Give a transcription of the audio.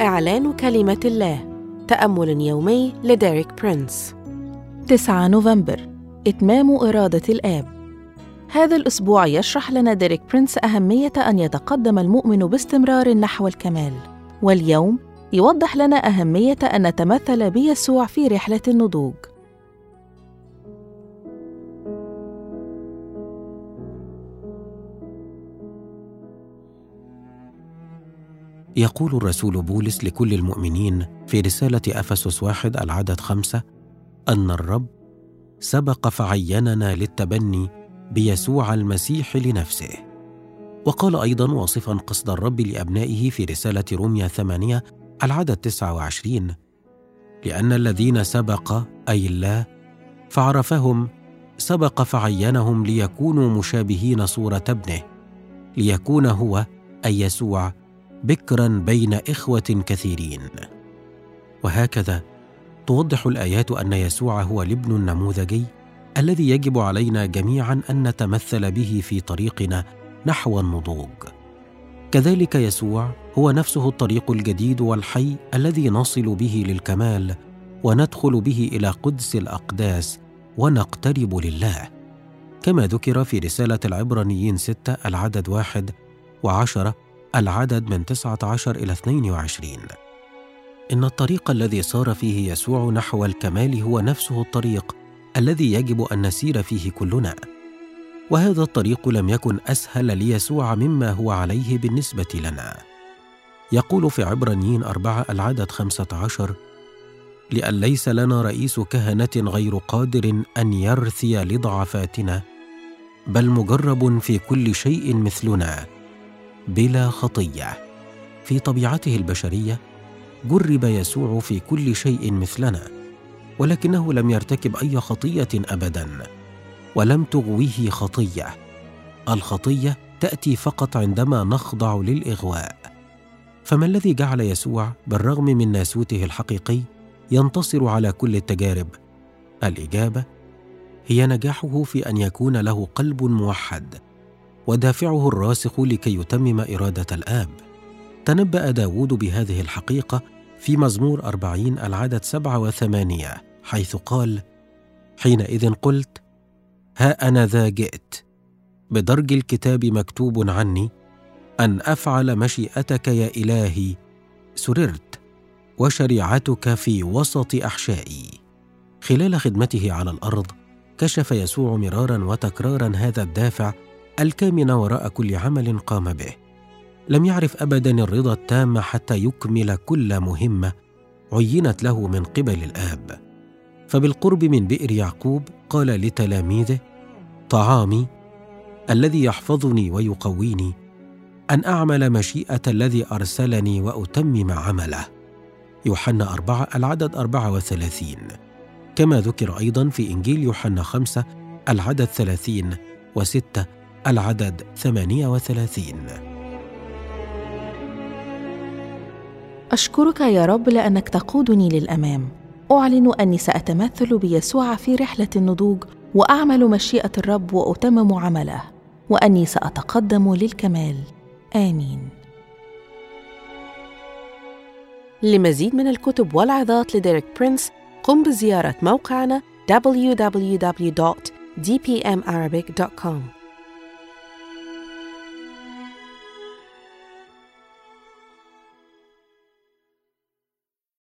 إعلان كلمة الله. تأمل يومي لديريك برينس. 9 نوفمبر إتمام إرادة الآب. هذا الأسبوع يشرح لنا ديريك برينس أهمية أن يتقدم المؤمن باستمرار نحو الكمال. واليوم يوضح لنا أهمية أن نتمثل بيسوع في رحلة النضوج. يقول الرسول بولس لكل المؤمنين في رسالة أفسس واحد العدد خمسة أن الرب سبق فعيننا للتبني بيسوع المسيح لنفسه. وقال أيضا واصفا قصد الرب لأبنائه في رسالة روميا ثمانية العدد تسعة وعشرين لأن الذين سبق أي الله فعرفهم سبق فعينهم ليكونوا مشابهين صورة ابنه ليكون هو أي يسوع بكرا بين إخوة كثيرين. وهكذا توضح الآيات أن يسوع هو الابن النموذجي الذي يجب علينا جميعا أن نتمثل به في طريقنا نحو النضوج. كذلك يسوع هو نفسه الطريق الجديد والحي الذي نصل به للكمال وندخل به إلى قدس الأقداس ونقترب لله. كما ذكر في رسالة العبرانيين ستة العدد واحد وعشرة العدد من تسعة عشر إلى اثنين وعشرين. إن الطريق الذي صار فيه يسوع نحو الكمال هو نفسه الطريق الذي يجب أن نسير فيه كلنا. وهذا الطريق لم يكن أسهل ليسوع مما هو عليه بالنسبة لنا. يقول في عبرانيين أربعة العدد خمسة عشر لأن ليس لنا رئيس كهنة غير قادر أن يرثي لضعفاتنا بل مجرب في كل شيء مثلنا. بلا خطية. في طبيعته البشرية جرب يسوع في كل شيء مثلنا ولكنه لم يرتكب أي خطية أبداً ولم تغويه خطية. الخطية تأتي فقط عندما نخضع للإغواء. فما الذي جعل يسوع بالرغم من ناسوته الحقيقي ينتصر على كل التجارب؟ الإجابة هي نجاحه في أن يكون له قلب موحد. ودافعه الراسخ لكي يتمم إرادة الآب. تنبأ داود بهذه الحقيقة في مزمور أربعين العدد سبعة وثمانية حيث قال حينئذ قلت ها أنا ذا جئت. بدرج الكتاب مكتوب عني أن أفعل مشيئتك يا إلهي. سررت وشريعتك في وسط أحشائي. خلال خدمته على الأرض كشف يسوع مرارا وتكرارا هذا الدافع الكامن وراء كل عمل قام به. لم يعرف ابدا الرضا التام حتى يكمل كل مهمة عينت له من قبل الآب. فبالقرب من بئر يعقوب قال لتلاميذه طعامي الذي يحفظني ويقويني أن أعمل مشيئة الذي أرسلني وأتمم عمله. يوحنا أربعة العدد أربعة وثلاثين. كما ذكر أيضا في إنجيل يوحنا خمسة العدد ثلاثين وستة العدد ثمانية وثلاثين. أشكرك يا رب لأنك تقودني للأمام. أعلن أني سأتمثل بيسوع في رحلة النضوج وأعمل مشيئة الرب وأتمم عمله وأني سأتقدم للكمال. آمين. لمزيد من الكتب والعظات لديريك برينس قم بزيارة موقعنا www.dpmarabic.com